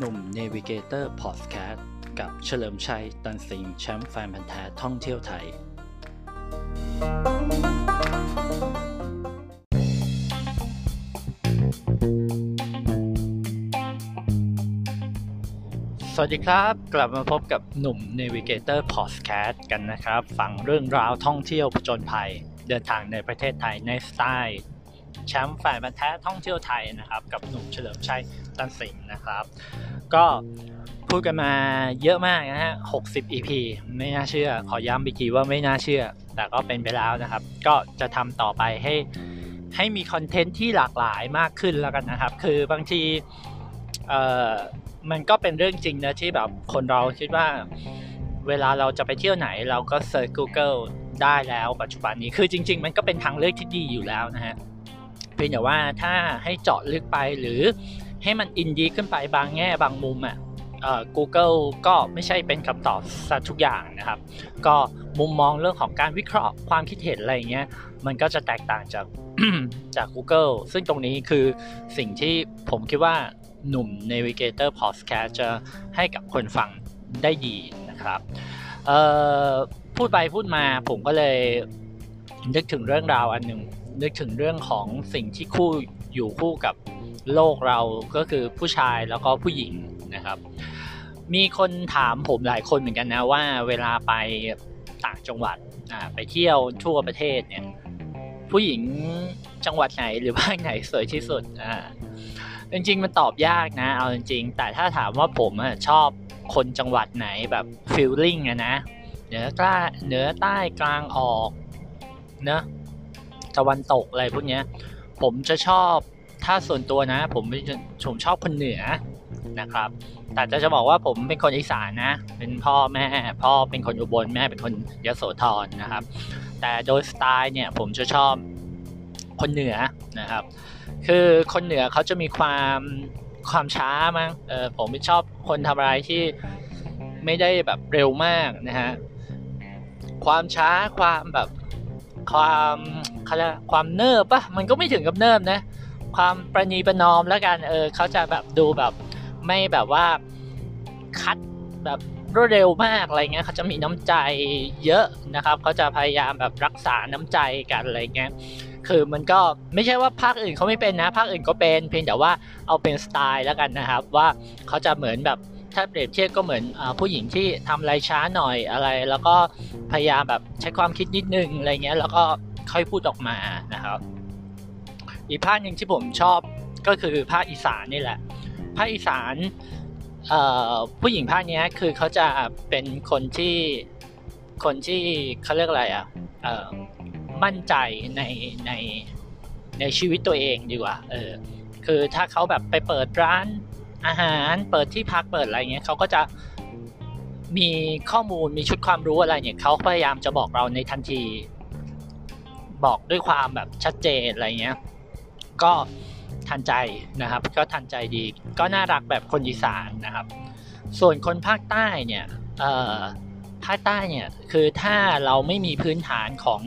หนุ่ม Navigator Podcast กับเฉลิมชัย ตันสิงห์แชมป์แฟนพันธุ์แท้ท่องเที่ยวไทย สวัสดีครับ กลับมาพบกับหนุ่ม Navigator Podcast กันนะครับ ฟังเรื่องราวท่องเที่ยวผจญภัย เดินทางในประเทศไทยในสไตล์ แชมป์แฟนพันธุ์แท้ท่องเที่ยวไทยนะครับ กับหนุ่มเฉลิมชัยตันสิงห์นะครับ ก็พูดกันมาเยอะมากนะฮะ 60 EP ไม่น่าเชื่อ ขอย้ำอีกทีว่าไม่น่าเชื่อ แต่ก็เป็นไปแล้วนะครับ ก็จะทำต่อไปให้ให้มีคอนเทนต์ที่หลากหลายมากขึ้นแล้วกันนะครับ คือบางทีเอ่อมันก็เป็นเรื่องจริงนะที่แบบคนเราคิดว่าเวลาเราจะไปเที่ยวไหนเราก็ search Google ได้แล้วปัจจุบันนี้คือจริง ๆ มันก็เป็นทางเลือกที่ดีอยู่แล้วนะฮะ เพียงแต่ว่าถ้าให้เจาะลึกไปหรือให้มันอินดีขึ้นไปบางแง่บางมุมอะเอ่อ Google ก็ไม่ใช่เป็นคำตอบซะทุกอย่างนะครับ ก็มุมมองเรื่องของการวิเคราะห์ความคิดเห็นอะไรเงี้ยมันก็จะแตกต่างจากจาก Google ซึ่งตรงนี้คือสิ่งที่ผมคิดว่าหนุ่ม Navigator Podcast จะให้กับคนฟังได้ดีนะครับเอ่อพูดไปพูดมาผมก็เลยนึกถึงเรื่องราวอันหนึ่ง นึกถึงเรื่องของสิ่งที่คู่อยู่คู่กับโลกเราก็คือผู้ชายแล้วก็ผู้หญิงนะครับ มีคนถามผมหลายคนเหมือนกันนะว่าเวลาไปต่างจังหวัดไปเที่ยวทั่วประเทศเนี่ยผู้หญิงจังหวัดไหนหรือบ้านไหนสวยที่สุดอ่าจริงๆมันตอบยากนะ เอาจริงๆ แต่ถ้าถามว่าผมชอบคนจังหวัดไหนแบบฟิลลิ่งอะนะเหนือกล้าเหนือใต้กลางออกเนะ ตะวันตกอะไรพวกเนี้ย ผมจะชอบถ้าส่วนตัวนะ ผมผมชอบคนเหนือนะครับ แต่จะจะบอกว่าผมเป็นคนอีสานนะ เป็นพ่อแม่ พ่อเป็นคนอุบลแม่เป็นคนยโสธรนะครับ แต่โดยสไตล์เนี่ยผมจะชอบคนเหนือนะครับ คือคนเหนือเขาจะมีความความช้ามั้งเออผมไม่ชอบคนทำอะไรที่ไม่ได้แบบเร็วมากนะฮะความช้าความแบบความ เขาเรียกความเนิบปะมันก็ไม่ถึงกับเนิบนะ ความประนีประนอมแล้วกันเออเขาจะแบบดูแบบไม่แบบว่าคัดแบบรวดเร็วมากอะไรเงี้ยเขาจะมีน้ำใจเยอะนะครับเขาจะพยายามแบบรักษาน้ำใจกันอะไรเงี้ยคือมันก็ไม่ใช่ว่าภาคอื่นเขาไม่เป็นนะ ภาคอื่นก็เป็นเพียงแต่ว่าเอาเป็นสไตล์แล้วกันนะครับ ว่าเขาจะเหมือนแบบถ้าเปรียบเทียบก็เหมือนอผู้หญิงที่ทำอะไรช้าหน่อยอะไร แล้วก็พยายามแบบใช้ความคิดนิดนึงอะไรเงี้ยแล้วก็ ค่อยพูดออกมานะครับ อีกภาคหนึ่งที่ผมชอบก็คือภาคอีสานนี่แหละ ภาคอีสานผู้หญิงภาคนี้คือเขาจะเป็นคนที่คนที่เขาเรียกอะไรอะมั่นใจในในในชีวิตตัวเองดีกว่าเออคือถ้าเขาแบบไปเปิดร้านอาหารเปิดที่พักเปิดอะไรเงี้ยเขาก็จะมีข้อมูลมีชุดความรู้อะไรเนี่ยเขาพยายามจะบอกเราในทันที บอกด้วยความแบบชัดเจนอะไรเงี้ย ก็ทันใจนะครับ ก็ทันใจดี ก็น่ารักแบบคนอีสานนะครับ ส่วนคนภาคใต้เนี่ยภาคใต้เนี่ยคือถ้าเราไม่มีพื้นฐานของ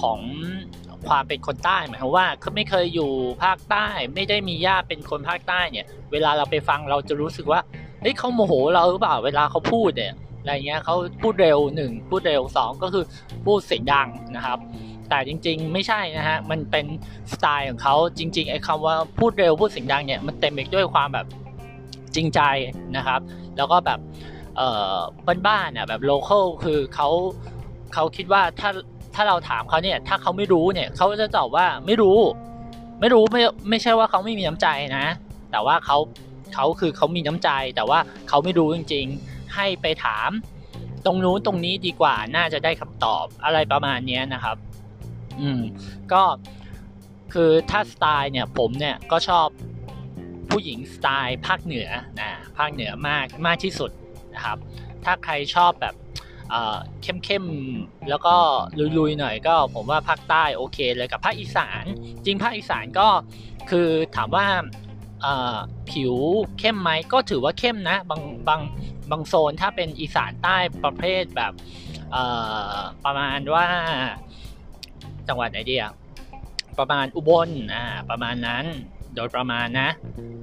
ของความเป็นคนใต้หมายความว่าเขาไม่เคยอยู่ภาคใต้ ไม่ได้มีญาติเป็นคนภาคใต้เนี่ย เวลาเราไปฟังเราจะรู้สึกว่าเฮ้ยเขาโมโหเราหรือเปล่าเวลาเขาพูดเนี่ยอะไรเงี้ยเขาพูดเร็วหนึ่งพูดเร็วสองก็คือพูดเสียงดังนะครับ แต่จริง ๆ ไม่ใช่นะฮะ มันเป็นสไตล์ของเขาจริงๆไอ้คำว่าพูดเร็วพูดเสียงดังเนี่ยมันเต็มไปด้วยความแบบจริงใจนะครับ แล้วก็แบบเอ่อบ้านๆเนี่ยแบบโลเคอลคือเขาเขาคิดว่าถ้าถ้าเราถามเขาเนี่ยถ้าเขาไม่รู้เนี่ยเขาจะตอบว่าไม่รู้ ไม่รู้ไม่ไม่ใช่ว่าเขาไม่มีน้ำใจนะ แต่ว่าเขาเขาคือเขามีน้ำใจ แต่ว่าเขาไม่รู้จริง ๆ ให้ไปถาม ตรงนู้นตรงนี้ดีกว่าน่าจะได้คำตอบอะไรประมาณนี้นะครับ อืม ก็คือถ้าสไตล์เนี่ยผมเนี่ยก็ชอบผู้หญิงสไตล์ภาคเหนือนะภาคเหนือมากมากที่สุดนะครับ ถ้าใครชอบแบบเข้มๆ แล้วก็ลุยๆ หน่อยก็ผมว่าภาคใต้โอเคเลยกับภาคอีสาน จริงภาคอีสานก็คือถามว่าผิวเข้มไหมก็ถือว่าเข้มนะบางบางบางโซนถ้าเป็นอีสานใต้ประเภทแบบประมาณว่า จังหวัดไหนดีอะประมาณอุบลอ่าประมาณนั้นโดยประมาณนะ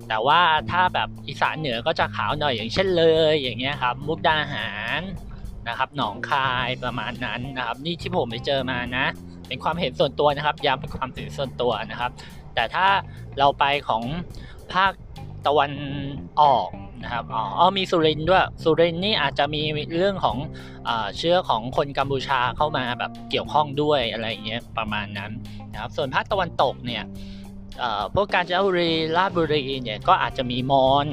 แต่ว่าถ้าแบบอีสานเหนือก็จะขาวหน่อยอย่างเช่นเลย อย่างเงี้ยครับ มุกดาหารนะครับหนองคายประมาณนั้นนะครับ นี่ที่ผมไปเจอมานะ เป็นความเห็นส่วนตัวนะครับย้ำเป็นความเห็นส่วนตัวนะครับ แต่ถ้าเราไปของภาคตะวันออก นะครับอ๋อมีสุรินด้วยสุรินนี่อาจจะมีเรื่องของอเชื้อของคนกัมพูชาเข้ามาแบบเกี่ยวข้องด้วยอะไรเงี้ยประมาณนั้นนะครับส่วนภาคตะวันตกเนี่ยพวกกาญจนบุรีราชบุรีเนี่ยก็อาจจะมีมอญ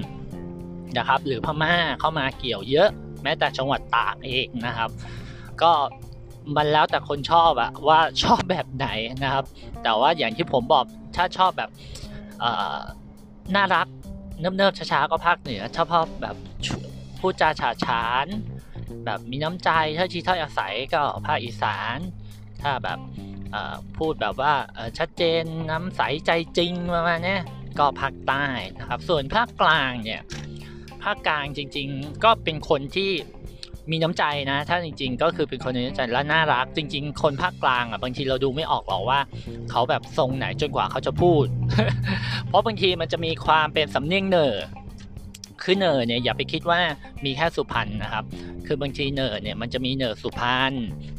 นะครับหรือพม่าเข้ามาเกี่ยวเยอะ แม้แต่จังหวัดตากเองนะครับ ก็มันแล้วแต่คนชอบอะว่าชอบแบบไหนนะครับ แต่ว่าอย่างที่ผมบอกถ้าชอบแบบน่ารัก เนิบๆช้าๆก็ภาคเหนือถ้าพอแบบพูดจาฉาฉาน แบบมีน้ำใจถ้าชี้ถ้อยอาศัยก็ภาคอีสาน ถ้าแบบพูดแบบว่าชัดเจนน้ำใสใจจริงประมาณนี้ก็ภาคใต้นะครับ ส่วนภาคกลางเนี่ยภาคกลางจริง ๆ ก็เป็นคนที่ มีน้ำใจนะ ถ้าจริง ๆ ก็คือเป็นคนมีน้ำใจและน่ารัก จริง ๆ คนภาคกลางอะบางทีเราดูไม่ออกหรอกว่า เขาแบบทรงไหนจนกว่าเขาจะพูด เพราะบางทีมันจะมีความเป็นสำเนียงเนอคือเนอเนี่ยอย่าไปคิดว่ามีแค่สุพรรณนะครับ คือบางทีเนอเนี่ยมันจะมีเนอสุพรรณ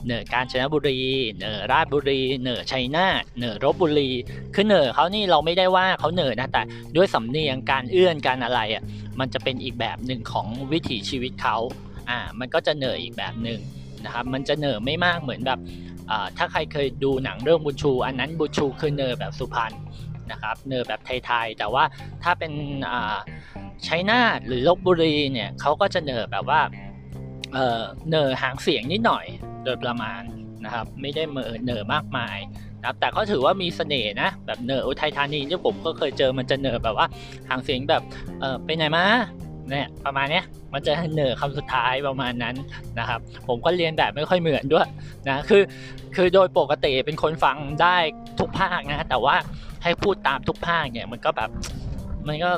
เนอกาญจนบุรี เนอราชบุรี เนอชัยนาท เนอรบบุรี คือเนอเขานี่เราไม่ได้ว่าเขาเนอนะแต่ด้วยสำเนียงการเอื้อนการอะไรอะมันจะเป็นอีกแบบหนึ่งของวิถีชีวิตเขา อ่ามันก็จะเหนื่อยอีกแบบหนึ่งนะครับมันจะเหนื่อยไม่มากเหมือนแบบถ้าใครเคยดูหนังเรื่องบุญชู อันนั้นบุญชูคือเนอแบบสุพรรณนะครับเนอแบบไทยๆแต่ว่าถ้าเป็นชัยนาทหรือลบบุรีเนี่ยเขาก็จะเนอแบบว่าเนอหางเสียงนิดหน่อยโดยประมาณนะครับไม่ได้เมอเนอมากมายนะครับแต่ก็ถือว่ามีเสน่ห์นะแบบเนออุทัยธานีที่ผมก็เคยเจอมันจะเนอแบบว่าหางเสียงแบบเออไปไหนมา เนี่ยประมาณเนี้ยมันจะเหนือคำสุดท้ายประมาณนั้นนะครับ ผมก็เรียนแบบไม่ค่อยเหมือนด้วยนะคือคือโดยปกติเป็นคนฟังได้ทุกภาคนะ แต่ว่าให้พูดตามทุกภาคเนี่ยมันก็แบบมันก็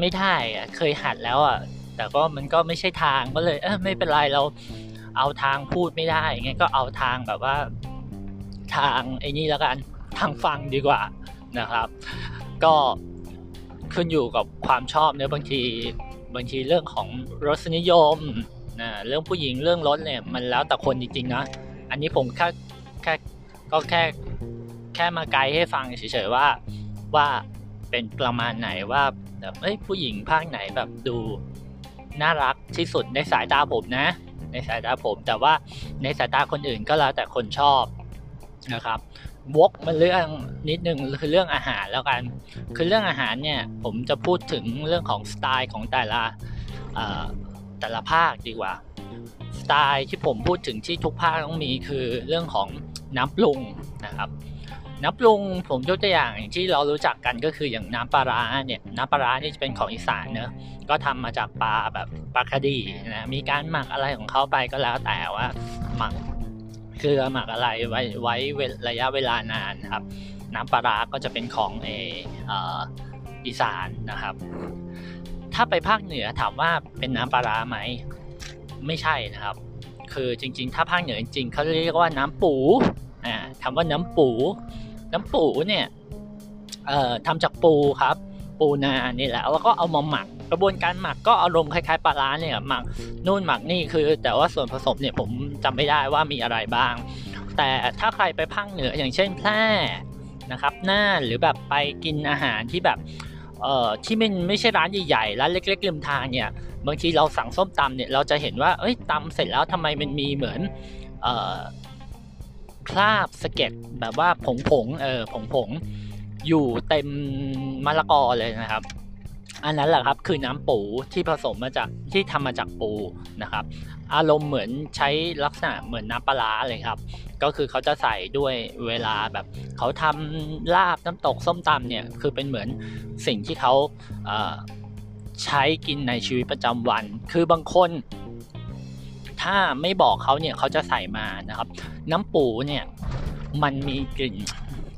ไม่ได้อะเคยหัดแล้วอะแต่ก็มันก็ไม่ใช่ทางก็เลยเออไม่เป็นไรเราเอาทางพูดไม่ได้ไงก็เอาทางแบบว่าทางไอ้นี่แล้วกันทางฟังดีกว่านะครับ ก็ขึ้นอยู่กับความชอบเนี่ยบางที บางทีเรื่องของรสนิยมนะเรื่องผู้หญิงเรื่องรถเนี่ยมันแล้วแต่คนจริงๆนะ อันนี้ผมแค่แค่ก็แค่แค่มาไกด์ให้ฟังเฉยๆว่าว่าเป็นประมาณไหนว่าแบบเอ้ยผู้หญิงภาคไหนแบบดูน่ารักที่สุดในสายตาผมนะ ในสายตาผมแต่ว่าในสายตาคนอื่นก็แล้วแต่คนชอบนะครับ วกมาเรื่องนิดนึงคือเรื่องอาหารแล้วกัน คือเรื่องอาหารเนี่ยผมจะพูดถึงเรื่องของสไตล์ของแต่ละแต่ละภาคดีกว่า สไตล์ที่ผมพูดถึงที่ทุกภาคต้องมีคือเรื่องของน้ำปรุงนะครับ น้ำปรุงผมยกตัวอย่างที่เรารู้จักกันก็คืออย่างน้ำปลาร้าเนี่ยน้ำปลาร้านี่จะเป็นของอีสานเนอะก็ทำมาจากปลาแบบปลาคดีนะมีการหมักอะไรของเขาไปก็แล้วแต่ว่าหมัก เกลือหมักอะไรไว้ไว้ระยะเวลานานครับ น้ำปลาร้าก็จะเป็นของเอออีสานนะครับ ถ้าไปภาคเหนือถามว่าเป็นน้ำปลาร้าไหมไม่ใช่นะครับ คือจริง ๆ ถ้าภาคเหนือจริงๆเขาเรียกว่าน้ำปูอ่าคำว่าน้ำปู น้ำปูเนี่ยเอ่อทำจากปูครับ ปูนานี่แหละแล้วก็เอามาหมัก กระบวนการหมักก็อารมณ์คล้ายๆปลาร้าเนี่ยหมักนู่นหมักนี่คือ แต่ว่าส่วนผสมเนี่ยผมจำไม่ได้ว่ามีอะไรบ้าง แต่ถ้าใครไปภาคเหนืออย่างเช่นแพร่นะครับน่านหรือแบบไปกินอาหารที่แบบเอ่อที่มันไม่ใช่ร้านใหญ่ๆร้านเล็กๆริมทางเนี่ยบางทีเราสั่งส้มตำเนี่ยเราจะเห็นว่าเอ้ยตำเสร็จแล้วทำไมมันมีเหมือนเอ่อคราบสเก็ตแบบว่าผงผงเออผงผงอยู่เต็มมะละกอเลยนะครับ อันนั้นแหละครับคือน้ำปูที่ผสมมาจากที่ทำมาจากปูนะครับ อารมณ์เหมือนใช้ลักษณะเหมือนน้ำปลาเลยครับ ก็คือเขาจะใส่ด้วยเวลาแบบเขาทำลาบน้ำตกส้มตำเนี่ยคือเป็นเหมือนสิ่งที่เขาใช้กินในชีวิตประจำวัน คือบางคนถ้าไม่บอกเขาเนี่ยเขาจะใส่มานะครับ น้ำปูเนี่ยมันมีกลิ่น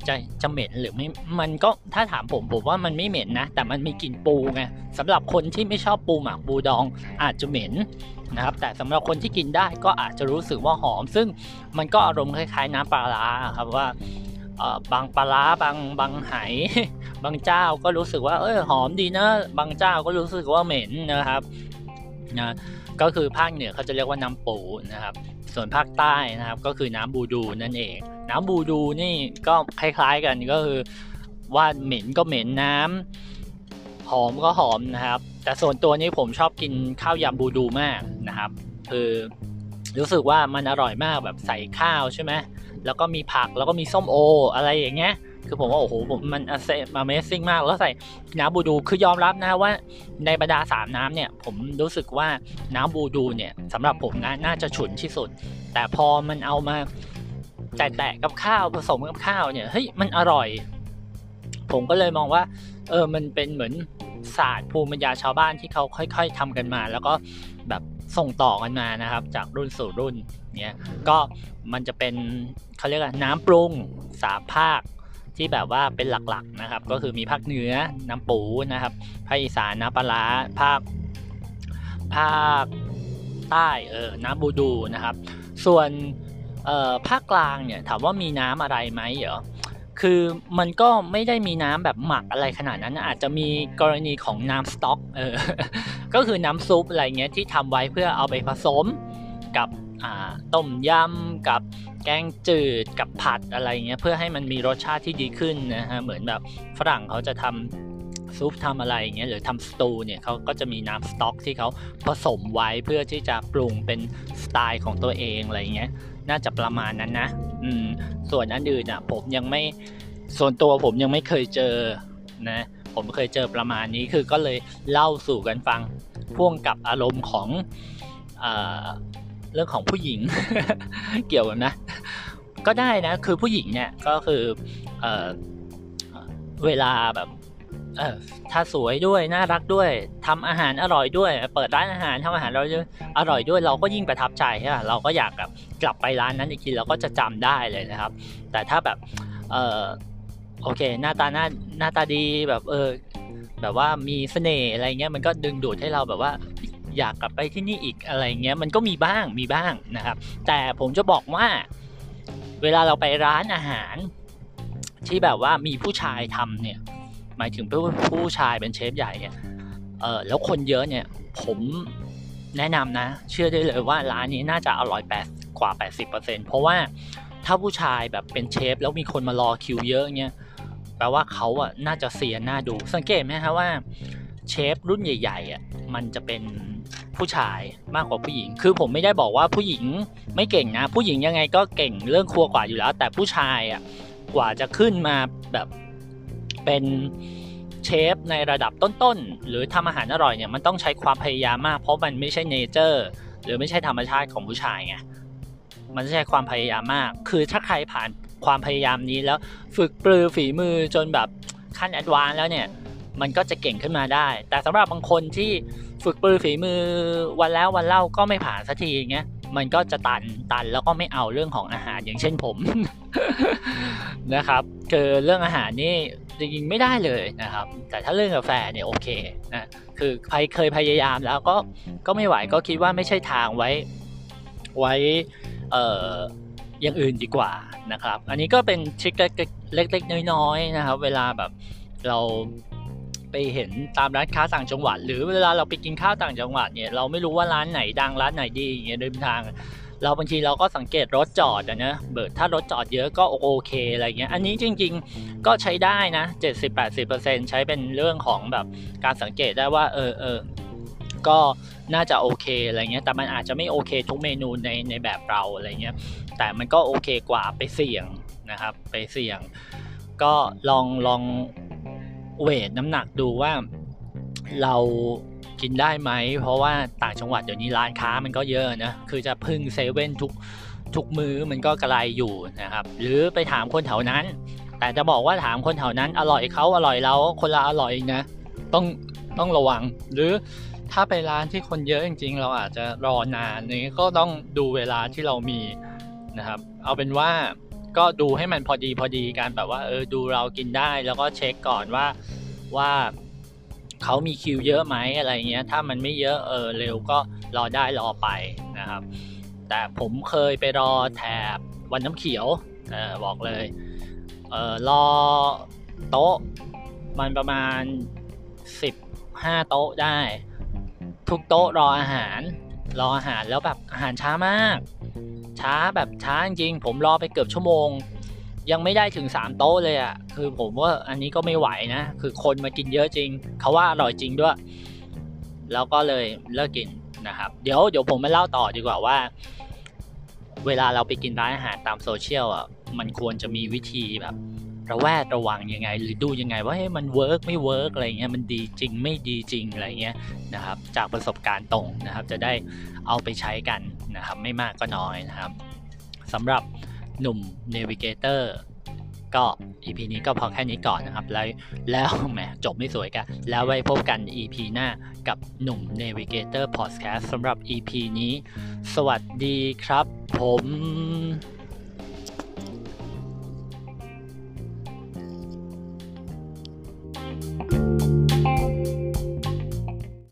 จะจะเหม็นหรือไม่ มันก็ถ้าถามผมผมว่ามันไม่เหม็นนะ แต่มันมีกลิ่นปูไงสำหรับคนที่ไม่ชอบปูหมักปูดองอาจจะเหม็นนะครับ แต่สำหรับคนที่กินได้ก็อาจจะรู้สึกว่าหอม ซึ่งมันก็อารมณ์คล้ายๆ น้ำปลาร้าครับว่าบางปลาบางบางไหบางเจ้าก็รู้สึกว่าเออหอมดีนะ บางเจ้าก็รู้สึกว่าเหม็นนะครับ นะก็คือภาคเหนือเขาจะเรียกว่าน้ำปูนะครับ ส่วนภาคใต้นะครับก็คือน้ำบูดูนั่นเอง น้ำบูดูนี่ก็คล้ายๆกันก็คือว่าเหม็นก็เหม็นน้ำหอมก็หอมนะครับ แต่ส่วนตัวนี้ผมชอบกินข้าวยำบูดูมากนะครับคือรู้สึกว่ามันอร่อยมากแบบใส่ข้าวใช่ไหมแล้วก็มีผักแล้วก็มีส้มโออะไรอย่างเงี้ย คือผมว่าโอ้โหผมมันอเซมาเมซิ่งมากแล้วใส่น้ำบูดูคือยอมรับนะว่าในบรรดาสามน้ำเนี่ย ผมรู้สึกว่าน้ำบูดูเนี่ยสำหรับผมนะน่าจะฉุนที่สุด แต่พอมันเอามาแตะกับข้าวผสมกับข้าวเนี่ยเฮ้ยมันอร่อย ผมก็เลยมองว่า เออมันเป็นเหมือนศาสตร์ภูมิปัญญาชาวบ้านที่เขาค่อย ๆทำกันมา แล้วก็แบบส่งต่อกันมานะครับ จากรุ่นสู่รุ่นเนี่ยก็มันจะเป็นเขาเรียกว่าน้ำปรุงสามภาค ที่แบบว่าเป็นหลักๆนะครับ ก็คือมีภาคเหนือน้ำปูนะครับภาคอีสานน้ำปลาภาคภาคใต้เออน้ำบูดูนะครับ ส่วนเอ่อภาคกลางเนี่ยถามว่ามีน้ำอะไรไหมเหรอคือมันก็ไม่ได้มีน้ำแบบหมักอะไรขนาดนั้น อาจจะมีกรณีของน้ำสต๊อกเออก็คือน้ำซุปอะไรเงี้ยที่ทำไว้เพื่อเอาไปผสมกับ ต้มยำกับแกงจืดกับผัดอะไรเงี้ยเพื่อให้มันมีรสชาติที่ดีขึ้นนะฮะเหมือนแบบฝรั่งเขาจะทำซุปทำอะไรเงี้ยหรือทำสตูเนี่ยเขาก็จะมีน้ำสต๊อกที่เขาผสมไว้เพื่อที่จะปรุงเป็นสไตล์ของตัวเองอะไรเงี้ยน่าจะประมาณนั้นนะอืมส่วนอันอื่นอะผมยังไม่ส่วนตัวผมยังไม่เคยเจอนะผมเคยเจอประมาณนี้คือก็เลยเล่าสู่กันฟังพ่วงกับอารมณ์ของ เรื่องของผู้หญิงเกี่ยวกันนะ ก็ได้นะ คือผู้หญิงเนี่ยก็คือเออเวลาแบบเออถ้าสวยด้วยน่ารักด้วยทำอาหารอร่อยด้วย เปิดร้านอาหารทำอาหารเราอร่อยด้วย เราก็ยิ่งประทับใจใช่ไหมเราก็อยากแบบกลับไปร้านนั้นอีกทีเราก็จะจำได้เลยนะครับ แต่ถ้าแบบเออโอเค หน้าตาหน้าหน้าตาดีแบบเออแบบว่ามีเสน่ห์อะไรเงี้ยมันก็ดึงดูดให้เราแบบว่า อยากกลับไปที่นี่อีกอะไรเงี้ยมันก็มีบ้างมีบ้างนะครับ แต่ผมจะบอกว่าเวลาเราไปร้านอาหาร ที่แบบว่ามีผู้ชายทำเนี่ยหมายถึงผู้ผู้ชายเป็นเชฟใหญ่เนี่ยเออแล้วคนเยอะเนี่ยผมแนะนำนะ เชื่อได้เลยว่าร้านนี้น่าจะอร่อยแปดกว่า 80%เพราะว่าถ้าผู้ชายแบบเป็นเชฟ แล้วมีคนมารอคิวเยอะเงี้ยแปลว่าเขาอะน่าจะเสียหน้าดู สังเกตไหมครับว่าเชฟรุ่นใหญ่ๆอะมันจะเป็น ผู้ชายมากกว่าผู้หญิง คือผมไม่ได้บอกว่าผู้หญิงไม่เก่งนะ ผู้หญิงยังไงก็เก่งเรื่องครัวกว่าอยู่แล้ว แต่ผู้ชายอะกว่าจะขึ้นมาแบบเป็นเชฟในระดับต้นๆ หรือทำอาหารอร่อยเนี่ยมันต้องใช้ความพยายามมาก เพราะมันไม่ใช่ natureหรือไม่ใช่ธรรมชาติของผู้ชายไงมันใช้ความพยายามมาก คือถ้าใครผ่านความพยายามนี้แล้วฝึกปรือฝีมือจนแบบขั้นแอดวานแล้วเนี่ย มันก็จะเก่งขึ้นมาได้ แต่สำหรับบางคนที่ ฝึกปือฝีมือวันแล้ววันเล่าก็ไม่ผ่านสักทีเงี้ยมันก็จะตันตันแล้วก็ไม่เอาเรื่องของอาหารอย่างเช่นผมนะครับคือเรื่องอาหารนี่จริงๆไม่ได้เลยนะครับ แต่ถ้าเรื่องกาแฟเนี่ยโอเคนะคือใครเคยพยายามแล้วก็ก็ไม่ไหวก็คิดว่าไม่ใช่ทางไว้ไว้เอ่ออย่างอื่นดีกว่านะครับ อันนี้ก็เป็นทริคเล็กๆน้อยๆนะครับ เวลาแบบเรา ไปเห็นตามร้านค้าต่างจังหวัด หรือเวลาเราไปกินข้าวต่างจังหวัดเนี่ยเราไม่รู้ว่าร้านไหนดังร้านไหนดีอย่างเงี้ยเดินทาง เราบางทีเราก็สังเกตรถจอดนะเบิดถ้ารถจอดเยอะก็โอเคอะไรเงี้ยอันนี้จริง ๆก็ใช้ได้นะ 70-80%ใช้เป็นเรื่องของแบบการสังเกตได้ว่าเออเออก็น่าจะโอเคอะไรเงี้ย แต่มันอาจจะไม่โอเคทุกเมนูในในแบบเราอะไรเงี้ย แต่มันก็โอเคกว่าไปเสี่ยงนะครับ ไปเสี่ยง ก็ลองลอง เวทน้ำหนักดูว่าเรากินได้ไหม เพราะว่าต่างจังหวัดเดี๋ยวนี้ร้านค้ามันก็เยอะนะคือจะพึ่งเซเว่นทุกทุกมือมันก็กระไรอยู่นะครับ หรือไปถามคนแถวนั้น แต่จะบอกว่าถามคนแถวนั้นอร่อยเขาอร่อยเราคนละอร่อยนะต้องต้องระวัง หรือถ้าไปร้านที่คนเยอะจริง ๆ เราอาจจะรอนานนี้ก็ต้องดูเวลาที่เรามีนะครับ เอาเป็นว่า ก็ดูให้มันพอดีพอดีกันแบบว่าเออดูเรากินได้แล้วก็เช็คก่อนว่าว่าเขามีคิวเยอะไหมอะไรเงี้ยถ้ามันไม่เยอะเออเร็วก็รอได้รอไปนะครับ แต่ผมเคยไปรอแถบวันน้ำเขียวออบอกเลยเออรอโต๊ะมันประมาณ 15 โต๊ะได้ ทุกโต๊ะรออาหาร รออาหารแล้วแบบอาหารช้ามาก ช้าแบบช้าจริงผมรอไปเกือบชั่วโมง ยังไม่ได้ถึง 3 โต๊ะเลยอะ่ะคือผมว่าอันนี้ก็ไม่ไหวนะ คือคนมากินเยอะจริง เขาว่าอร่อยจริงด้วย แล้วก็เลยเลิกกินนะครับ เดี๋ยวเดี๋ยวผมมาเล่าต่อดีกว่าว่า เวลาเราไปกินร้านอาหารตามโซเชียลอะมันควรจะมีวิธีแบบ ระแวดระวังยังไง หรือดูยังไงว่าเฮ้ยมัน work ไม่ work อะไรเงี้ยมันดีจริงไม่ดีจริงอะไรเงี้ยนะครับจากประสบการณ์ตรงนะครับ จะได้เอาไปใช้กันนะครับไม่มากก็น้อยนะครับสำหรับหนุ่ม Navigator ก็ EP นี้ก็พอแค่นี้ก่อนนะครับ แล้วแล้วแหมจบไม่สวยกัน แล้วไว้พบกัน EP หน้ากับหนุ่ม Navigator Podcast สำหรับ EP นี้ สวัสดีครับผม